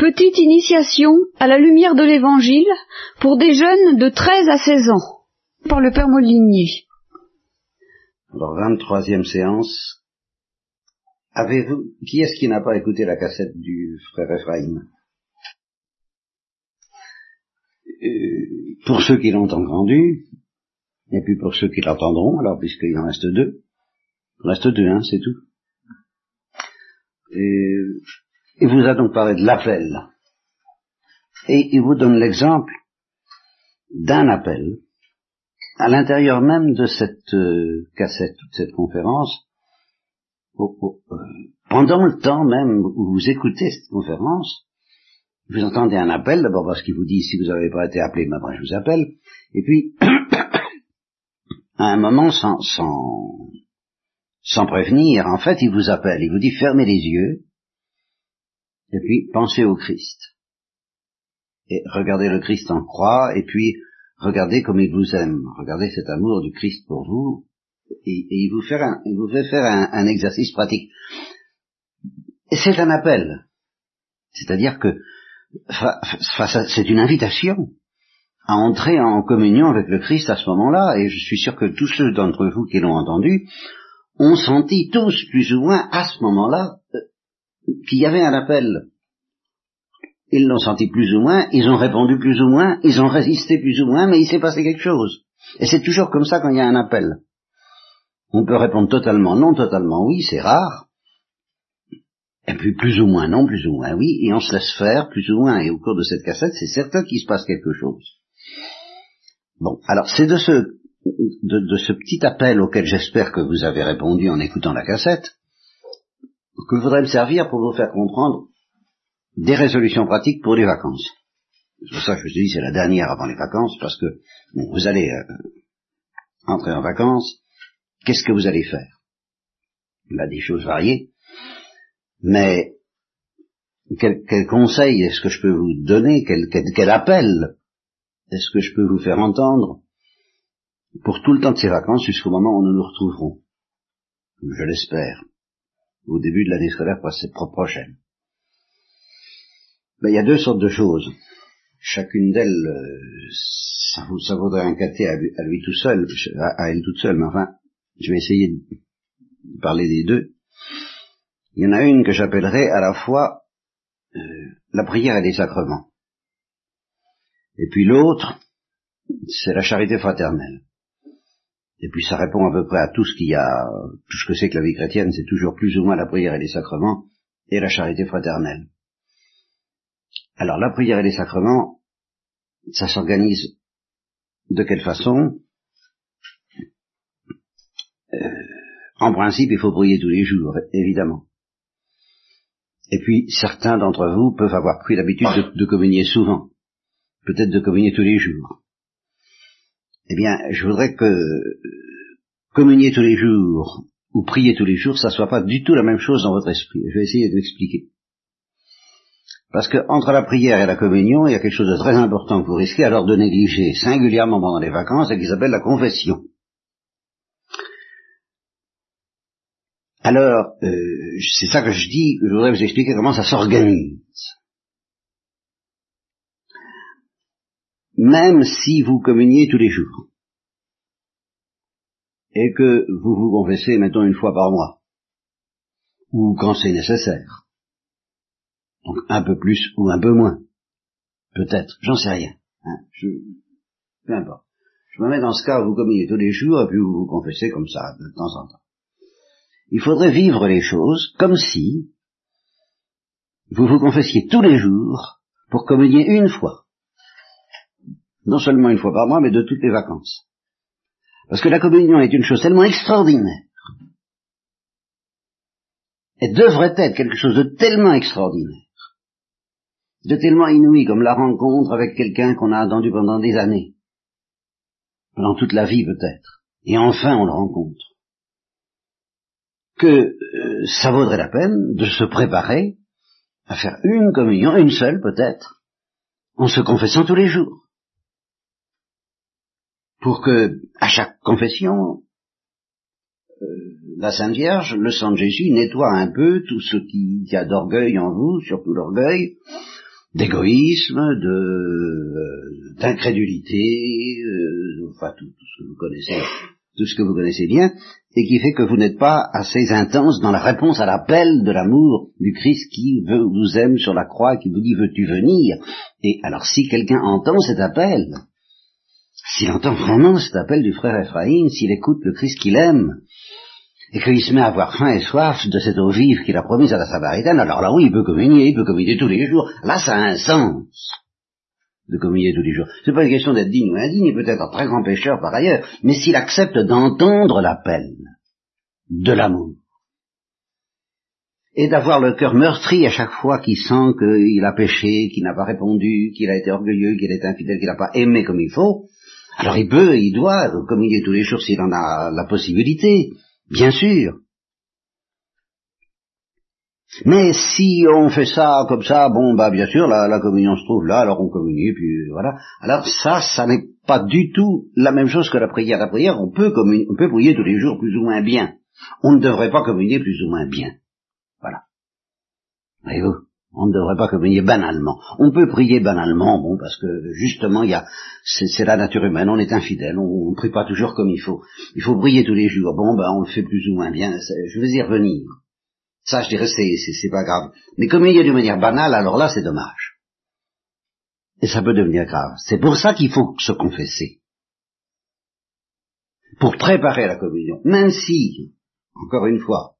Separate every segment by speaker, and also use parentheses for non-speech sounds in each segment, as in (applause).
Speaker 1: Petite initiation à la lumière de l'Évangile pour des jeunes de 13 à 16 ans, par le Père Molinier.
Speaker 2: Alors, 23e séance. Avez-vous, qui est-ce qui n'a pas écouté la cassette du frère Ephraim? Euh, Pour ceux qui l'ont entendu, et puis pour ceux qui l'entendront, alors puisqu'il en reste deux, il reste deux, hein, c'est tout. Et, il vous a donc parlé de l'appel. Et il vous donne l'exemple d'un appel à l'intérieur même de cette euh, cassette, de cette conférence, euh, pendant le temps même où vous écoutez cette conférence, vous entendez un appel, d'abord parce qu'il vous dit si vous n'avez pas été appelé, maintenant je vous appelle, et puis (coughs) à un moment sans, sans, sans prévenir, en fait il vous appelle, il vous dit fermez les yeux, et puis pensez au Christ. Et regardez le Christ en croix, et puis regardez comme il vous aime, regardez cet amour du Christ pour vous, et, il, vous fait un, il vous fait faire un, exercice pratique. C'est un appel. C'est-à-dire que c'est une invitation à entrer en communion avec le Christ à ce moment-là, et je suis sûr que tous ceux d'entre vous qui l'ont entendu ont senti tous plus ou moins à ce moment-là qu'il y avait un appel. Ils l'ont senti plus ou moins, ils ont répondu plus ou moins, ils ont résisté plus ou moins, mais il s'est passé quelque chose. Et c'est toujours comme ça quand il y a un appel. On peut répondre totalement non, totalement oui, c'est rare. Et puis plus ou moins non, plus ou moins oui, et on se laisse faire plus ou moins. Et au cours de cette cassette, c'est certain qu'il se passe quelque chose. Bon, alors c'est de ce, de, ce petit appel auquel j'espère que vous avez répondu en écoutant la cassette, que je voudrais me servir pour vous faire comprendre des résolutions pratiques pour les vacances. C'est pour ça que je dis c'est la dernière avant les vacances, parce que vous allez euh, entrer en vacances, qu'est-ce que vous allez faire? A des choses variées, mais quel, conseil est-ce que je peux vous donner? Quel, quel appel est-ce que je peux vous faire entendre pour tout le temps de ces vacances jusqu'au moment où nous nous retrouverons? Je l'espère au début de l'année scolaire prochaine. Ben, il y a deux sortes de choses. Chacune d'elles, euh, ça, ça, vaudrait un café à, lui tout seul, à, elle toute seule, mais enfin, je vais essayer de parler des deux. Il y en a une que j'appellerai à la fois euh, la prière et les sacrements. Et puis l'autre, c'est la charité fraternelle. Et puis ça répond à peu près à tout ce qu'il y a, tout ce que c'est que la vie chrétienne, c'est toujours plus ou moins la prière et les sacrements et la charité fraternelle. Alors la prière et les sacrements, ça s'organise de quelle façon? Euh, En principe, il faut prier tous les jours, évidemment. Et puis certains d'entre vous peuvent avoir pris l'habitude de, de communier souvent, peut-être de communier tous les jours eh bien, je voudrais que communier tous les jours ou prier tous les jours, ça soit pas du tout la même chose dans votre esprit. Je vais essayer de l'expliquer. Parce que entre la prière et la communion, il y a quelque chose de très important que vous risquez alors de négliger, singulièrement pendant les vacances, et qui s'appelle la confession. Alors, euh, c'est ça que je dis, je voudrais vous expliquer comment ça s'organise. Même si vous communiez tous les jours, et que vous vous confessez, mettons, une fois par mois, ou quand c'est nécessaire. Donc un peu plus ou un peu moins. Peut-être, j'en sais rien. Hein, je, peu importe. Je me mets dans ce cas où vous communiez tous les jours et puis vous vous confessez comme ça, de temps en temps. Il faudrait vivre les choses comme si vous vous confessiez tous les jours pour communier une fois non seulement une fois par mois, mais de toutes les vacances. Parce que la communion est une chose tellement extraordinaire, et devrait être quelque chose de tellement extraordinaire, de tellement inouï comme la rencontre avec quelqu'un qu'on a attendu pendant des années, pendant toute la vie peut-être, et enfin on le rencontre, que euh, ça vaudrait la peine de se préparer à faire une communion, une seule peut-être, en se confessant tous les jours pour que, à chaque confession, euh, la Sainte Vierge, le sang de Jésus, nettoie un peu tout ce qu'il y a d'orgueil en vous, surtout l'orgueil, d'égoïsme, de d'incrédulité, enfin tout, tout, ce que vous connaissez, tout ce que vous connaissez bien, et qui fait que vous n'êtes pas assez intense dans la réponse à l'appel de l'amour du Christ qui veut, vous aime sur la croix, qui vous dit veux-tu venir? Et alors si quelqu'un entend cet appel, s'il entend vraiment cet appel du frère Ephraïm, s'il écoute le Christ qu'il aime, et qu'il se met à avoir faim et soif de cette eau vive qu'il a promise à la Samaritaine, alors là oui, il peut communier, il peut communier tous les jours. Là, ça a un sens de communier tous les jours. C'est pas une question d'être digne ou indigne, peut-être un très grand pécheur par ailleurs, mais s'il accepte d'entendre l'appel de l'amour, et d'avoir le cœur meurtri à chaque fois qu'il sent qu'il a péché, qu'il n'a pas répondu, qu'il a été orgueilleux, qu'il est infidèle, qu'il n'a pas aimé comme il faut, alors il peut, il doit communier tous les jours s'il en a la possibilité, bien sûr. Mais si on fait ça comme ça, bon bah bien sûr la, communion se trouve là, alors on communie, puis voilà. Alors ça, ça n'est pas du tout la même chose que la prière. La prière, on peut on peut prier tous les jours plus ou moins bien. On ne devrait pas communier plus ou moins bien. Voilà. Voyez-vous? On ne devrait pas communier banalement. On peut prier banalement, bon, parce que justement, il y a, c'est, la nature humaine, on est infidèle, on ne prie pas toujours comme il faut. Il faut prier tous les jours, bon, ben, on le fait plus ou moins bien, je vais y revenir. Ça, je dirais, c'est, c'est, pas grave. Mais communier d'une manière banale, alors là, c'est dommage. Et ça peut devenir grave. C'est pour ça qu'il faut se confesser. Pour préparer la communion. Même si, encore une fois,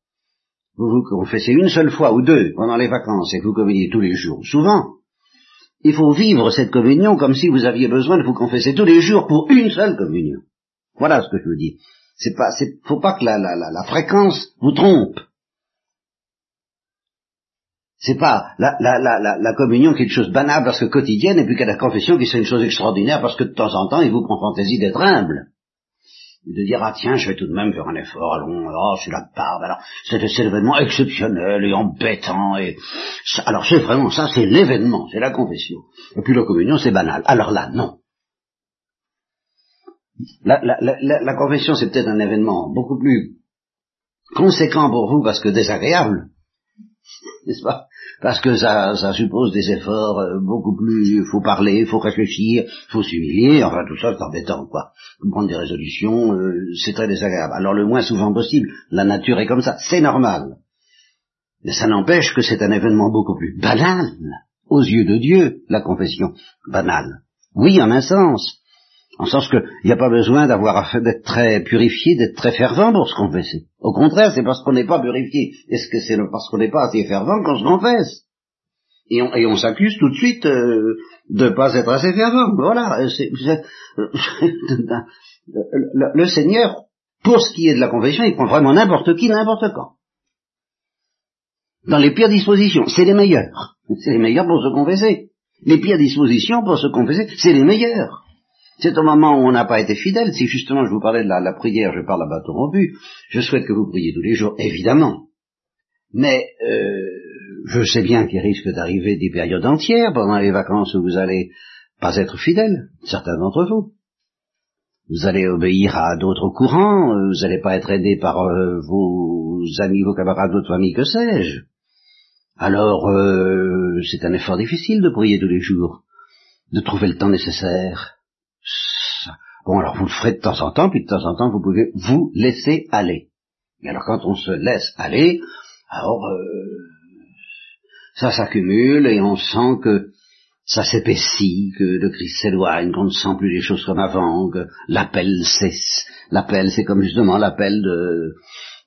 Speaker 2: vous vous confessez une seule fois ou deux pendant les vacances et que vous communiez tous les jours, souvent, il faut vivre cette communion comme si vous aviez besoin de vous confesser tous les jours pour une seule communion. Voilà ce que je vous dis. C'est pas, c'est, faut pas que la, la, la, la fréquence vous trompe. C'est pas la, la, la, la, communion qui est une chose banale parce que quotidienne, et puis qu'à la confession qui c'est une chose extraordinaire parce que de temps en temps, il vous prend fantaisie d'être humble de dire ah tiens je vais tout de même faire un effort allons oh c'est la barbe alors c'est cet événement exceptionnel et embêtant et alors c'est vraiment ça c'est l'événement c'est la confession. Et puis la communion c'est banal. Alors là non. La, la, la, la confession c'est peut-être un événement beaucoup plus conséquent pour vous parce que désagréable (laughs) n'est-ce pas? Parce que ça, suppose des efforts euh, beaucoup plus, faut parler, faut réfléchir, faut s'humilier, enfin tout ça c'est embêtant quoi. Prendre des résolutions, euh, c'est très désagréable. Alors le moins souvent possible, la nature est comme ça, c'est normal. Mais ça n'empêche que c'est un événement beaucoup plus banal, aux yeux de Dieu, la confession banale. Oui, en un sens, en sens qu'il n'y a pas besoin d'avoir d'être très purifié, d'être très fervent pour se confesser. Au contraire, c'est parce qu'on n'est pas purifié. Est-ce que c'est parce qu'on n'est pas assez fervent qu'on se confesse? Et on, s'accuse tout de suite euh, de ne pas être assez fervent. Voilà. (laughs) le, Seigneur, pour ce qui est de la confession, il prend vraiment n'importe qui, n'importe quand. Dans les pires dispositions, c'est les meilleurs. C'est les meilleurs pour se confesser. Les pires dispositions pour se confesser, c'est les meilleurs. C'est au moment où on n'a pas été fidèle, si justement je vous parlais de la, prière, je parle à bâton rompu, je souhaite que vous priez tous les jours, évidemment. Mais euh, je sais bien qu'il risque d'arriver des périodes entières pendant les vacances où vous allez pas être fidèle, certains d'entre vous. Vous allez obéir à d'autres courants, euh, vous n'allez pas être aidé par euh, vos amis, vos camarades, votre famille, que sais-je. Alors, c'est un effort difficile de prier tous les jours, de trouver le temps nécessaire. Bon, alors vous le ferez de temps en temps, puis de temps en temps, vous pouvez vous laisser aller. Et alors quand on se laisse aller, alors euh, ça s'accumule et on sent que ça s'épaissit, que le Christ s'éloigne, qu'on ne sent plus les choses comme avant, que l'appel cesse. L'appel, c'est comme justement l'appel de,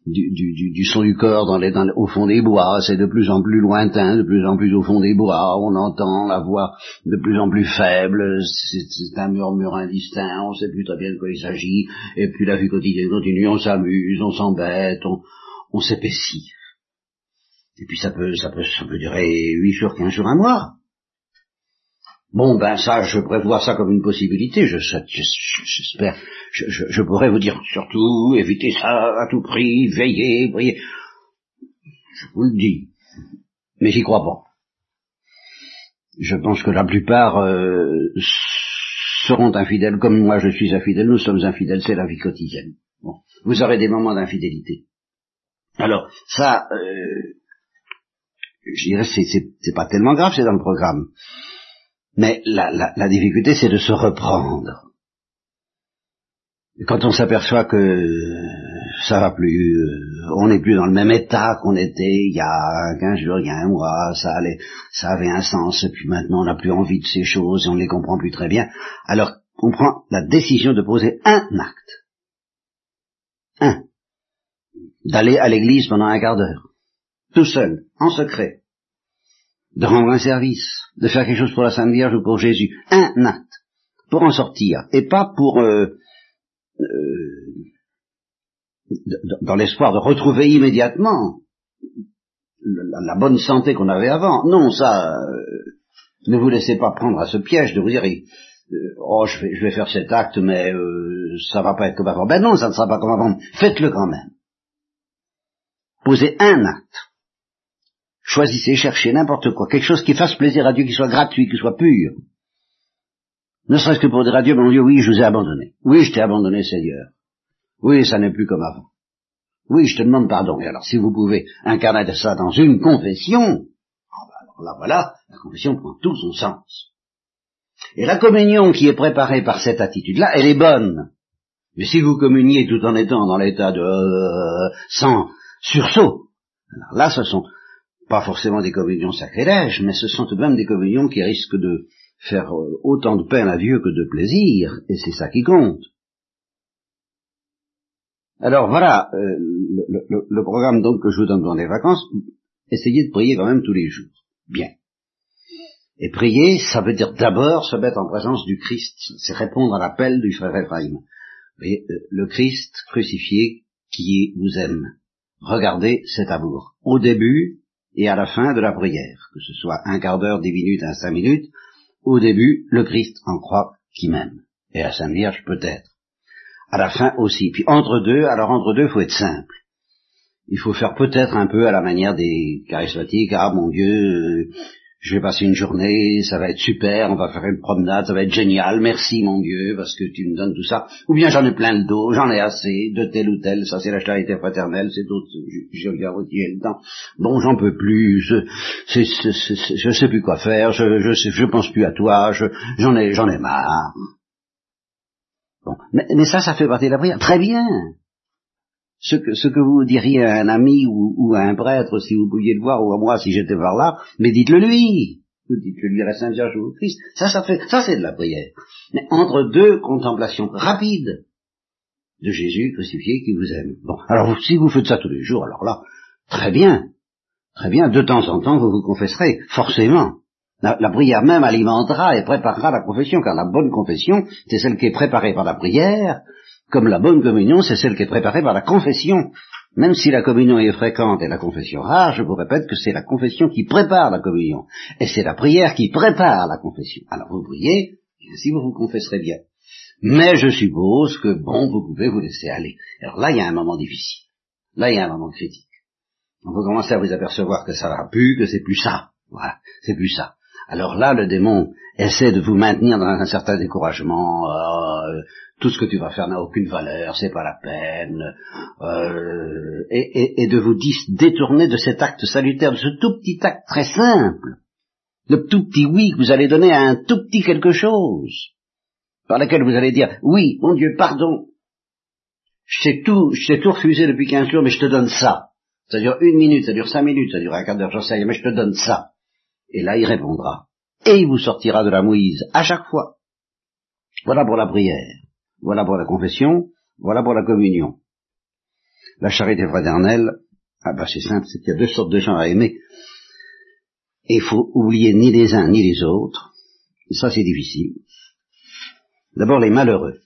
Speaker 2: du, du, son du corps dans les, dans, au fond des bois, c'est de plus en plus lointain, de plus en plus au fond des bois, on entend la voix de plus en plus faible, c'est un murmure indistinct, on sait plus très bien de quoi il s'agit, et puis la vie quotidienne continue, on s'amuse, on s'embête, on, on s'épaissit. Et puis ça peut, ça peut, ça peut durer huit jours, quinze jours, un mois. Bon, ben ça, je prévois ça comme une possibilité. Je, j'espère, je, je, pourrais vous dire surtout évitez ça à tout prix, veillez, priez. Je vous le dis, mais j'y crois pas. Je pense que la plupart euh, seront infidèles, comme moi je suis infidèle. Nous sommes infidèles, c'est la vie quotidienne. Bon, vous aurez des moments d'infidélité. Alors ça, euh, je dirais, c'est, pas tellement grave, c'est dans le programme. Mais la, la, la difficulté, c'est de se reprendre. quand on s'aperçoit que ça va plus, euh, on n'est plus dans le même état qu'on était il y a 15 jours, il y a un mois, ça allait, ça avait un sens, et puis maintenant on n'a plus envie de ces choses et on ne les comprend plus très bien. Alors on prend la décision de poser un acte. Un. D'aller à l'église pendant un quart d'heure. Tout seul, en secret. De rendre un service, de faire quelque chose pour la Sainte Vierge ou pour Jésus. Un acte. Pour en sortir. Et pas pour euh, euh, dans l'espoir de retrouver immédiatement la, bonne santé qu'on avait avant. Non, ça, euh, ne vous laissez pas prendre à ce piège de vous dire, euh, oh, je vais, faire cet acte, mais euh, ça va pas être comme avant. Ben non, ça ne sera pas comme avant. Faites-le quand même. Posez un acte. Choisissez, cherchez n'importe quoi, quelque chose qui fasse plaisir à Dieu, qui soit gratuit, qui soit pur. Ne serait-ce que pour dire à Dieu, mon Dieu, oui, je vous ai abandonné. Oui, je t'ai abandonné, Seigneur. Oui, ça n'est plus comme avant. Oui, je te demande pardon. Et alors, si vous pouvez incarner ça dans une confession, oh ben alors là, voilà, la confession prend tout son sens. Et la communion qui est préparée par cette attitude-là, elle est bonne. Mais si vous communiez tout en étant dans l'état de euh, sans sursaut, alors là, ce sont pas forcément des communions sacrilèges, mais ce sont tout de même des communions qui risquent de faire euh, autant de peine à Dieu que de plaisir, et c'est ça qui compte. Alors voilà euh, le, programme donc que je vous donne dans les vacances. Essayez de prier quand même tous les jours. Bien. Et prier, ça veut dire d'abord se mettre en présence du Christ. C'est répondre à l'appel du frère Ephraim. Euh, le Christ crucifié qui vous aime. Regardez cet amour. Au début et à la fin de la prière. Que ce soit un quart d'heure, dix minutes, un cinq minutes. Au début, le Christ en croit qui m'aime. Et la Sainte Vierge peut-être à la fin aussi. Puis entre deux, alors entre deux, il faut être simple. Il faut faire peut-être un peu à la manière des charismatiques. Ah mon Dieu, euh, je vais passer une journée, ça va être super, on va faire une promenade, ça va être génial, merci mon Dieu, parce que tu me donnes tout ça. Ou bien j'en ai plein le dos, j'en ai assez, de tel ou tel, ça c'est la charité fraternelle, c'est tout, je, regarde le temps. Bon, j'en peux plus, je, je sais plus quoi faire, je, je, je pense plus à toi, j'en ai, j'en ai marre. Bon. Mais, ça, ça fait partie de la prière. Très bien. Ce que, ce que vous diriez à un ami ou, à un prêtre, si vous pouviez le voir, ou à moi si j'étais par là, mais dites-le lui. Vous dites-le lui à la Sainte Vierge ou au Christ. Ça, ça fait, ça c'est de la prière. Mais entre deux contemplations rapides de Jésus crucifié qui vous aime. Bon. Alors, si vous faites ça tous les jours, alors là, très bien. Très bien. De temps en temps, vous vous confesserez. Forcément. La, prière même alimentera et préparera la confession, car la bonne confession, c'est celle qui est préparée par la prière, comme la bonne communion, c'est celle qui est préparée par la confession. Même si la communion est fréquente et la confession rare, je vous répète que c'est la confession qui prépare la communion. Et c'est la prière qui prépare la confession. Alors vous priez, et ainsi vous vous confesserez bien. Mais je suppose que, bon, vous pouvez vous laisser aller. Alors là, il y a un moment difficile. Là, il y a un moment critique. On peut commencer à vous apercevoir que ça va plus, que c'est plus ça. Voilà, c'est plus ça. Alors là, le démon essaie de vous maintenir dans un certain découragement. Euh, tout ce que tu vas faire n'a aucune valeur, c'est pas la peine, euh, et, de vous détourner de cet acte salutaire, de ce tout petit acte très simple, le tout petit oui que vous allez donner à un tout petit quelque chose, par lequel vous allez dire oui, mon Dieu, pardon, je t'ai tout, tout refusé depuis quinze jours, mais je te donne ça. Ça dure une minute, ça dure cinq minutes, ça dure un quart d'heure, j'en sais mais je te donne ça. Et là, il répondra. Et il vous sortira de la mouise à chaque fois. Voilà pour la prière. Voilà pour la confession. Voilà pour la communion. La charité fraternelle, ah bah c'est simple, c'est qu'il y a deux sortes de gens à aimer. Et il faut oublier ni les uns ni les autres. ça, c'est difficile. D'abord, les malheureux.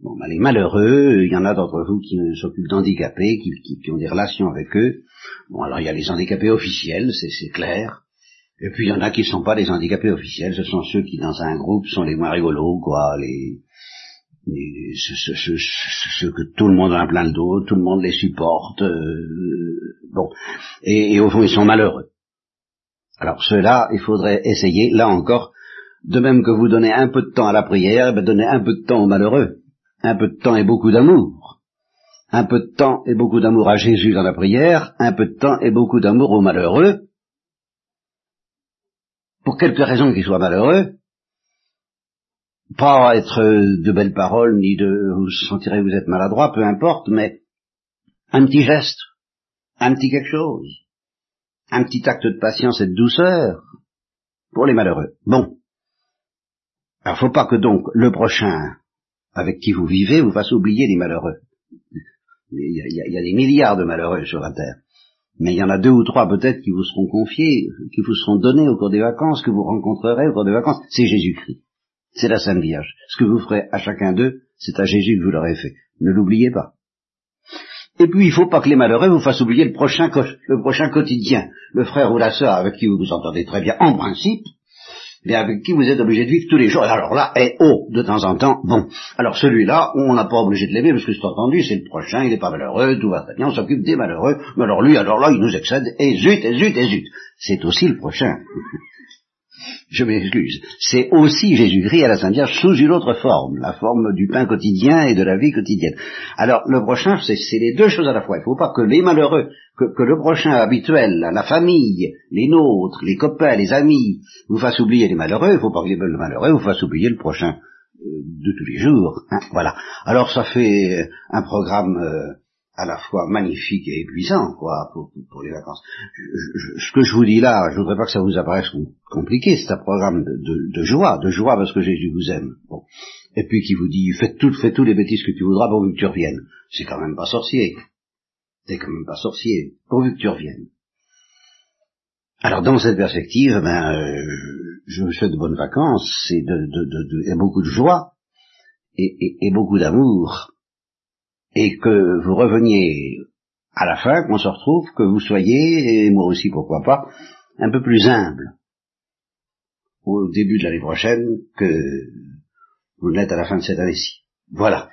Speaker 2: Bon, bah, les malheureux, il y en a d'entre vous qui s'occupent d'handicapés, qui, qui, ont des relations avec eux. Bon, alors il y a les handicapés officiels, c'est clair. Et puis il y en a qui ne sont pas des handicapés officiels, ce sont ceux qui dans un groupe sont les moins rigolos, quoi, les, ceux, que tout le monde a plein le dos, tout le monde les supporte, euh, bon, et, au fond ils sont malheureux. Alors ceux-là, il faudrait essayer, là encore, de même que vous donnez un peu de temps à la prière, ben donnez un peu de temps aux malheureux, un peu de temps et beaucoup d'amour, un peu de temps et beaucoup d'amour à Jésus dans la prière, un peu de temps et beaucoup d'amour aux malheureux, pour quelque raison qu'il soit malheureux, pas être de belles paroles, ni de vous sentirez vous êtes maladroit, peu importe, mais un petit geste, un petit quelque chose, un petit acte de patience et de douceur pour les malheureux. Bon. Alors faut pas que donc le prochain avec qui vous vivez vous fasse oublier les malheureux. Il y, a, il y a des milliards de malheureux sur la terre. Mais il y en a deux ou trois peut-être qui vous seront confiés, qui vous seront donnés au cours des vacances, que vous rencontrerez au cours des vacances. C'est Jésus-Christ. C'est la Sainte Vierge. Ce que vous ferez à chacun d'eux, c'est à Jésus que vous l'aurez fait. Ne l'oubliez pas. Et puis, il ne faut pas que les malheureux vous fassent oublier le prochain, le prochain quotidien. Le frère ou la sœur avec qui vous vous entendez très bien, en principe, mais avec qui vous êtes obligé de vivre tous les jours? Alors là, est haut, de temps en temps, bon. Alors celui-là, on n'a pas obligé de l'aimer, parce que c'est entendu, c'est le prochain, il n'est pas malheureux, tout va très bien, on s'occupe des malheureux, mais alors lui, alors là, il nous excède, et zut, et zut, et zut. C'est aussi le prochain. (laughs) je m'excuse, c'est aussi Jésus-Christ à la Sainte Vierge sous une autre forme, la forme du pain quotidien et de la vie quotidienne. Alors le prochain, c'est les deux choses à la fois. Il ne faut pas que les malheureux, que, le prochain habituel, la famille, les nôtres, les copains, les amis, vous fassent oublier les malheureux. Il ne faut pas que les malheureux vous fassent oublier le prochain euh, de tous les jours. Hein, voilà. Alors ça fait un programme. Euh, à la fois magnifique et épuisant, quoi, pour, pour les vacances. ce que je vous dis là, je voudrais pas que ça vous apparaisse compliqué, c'est un programme de, de, joie, de joie parce que Jésus vous aime. Bon. Et puis qui vous dit, fais tout, fais tous les bêtises que tu voudras pourvu que tu reviennes. C'est quand même pas sorcier. C'est quand même pas sorcier, pourvu que tu reviennes. Alors dans cette perspective, ben, euh, je vous souhaite de bonnes vacances et, de, de, de, et beaucoup de joie et, et beaucoup d'amour et que vous reveniez à la fin, qu'on se retrouve, que vous soyez, et moi aussi pourquoi pas, un peu plus humble au début de l'année prochaine que vous l'êtes à la fin de cette année-ci. Voilà.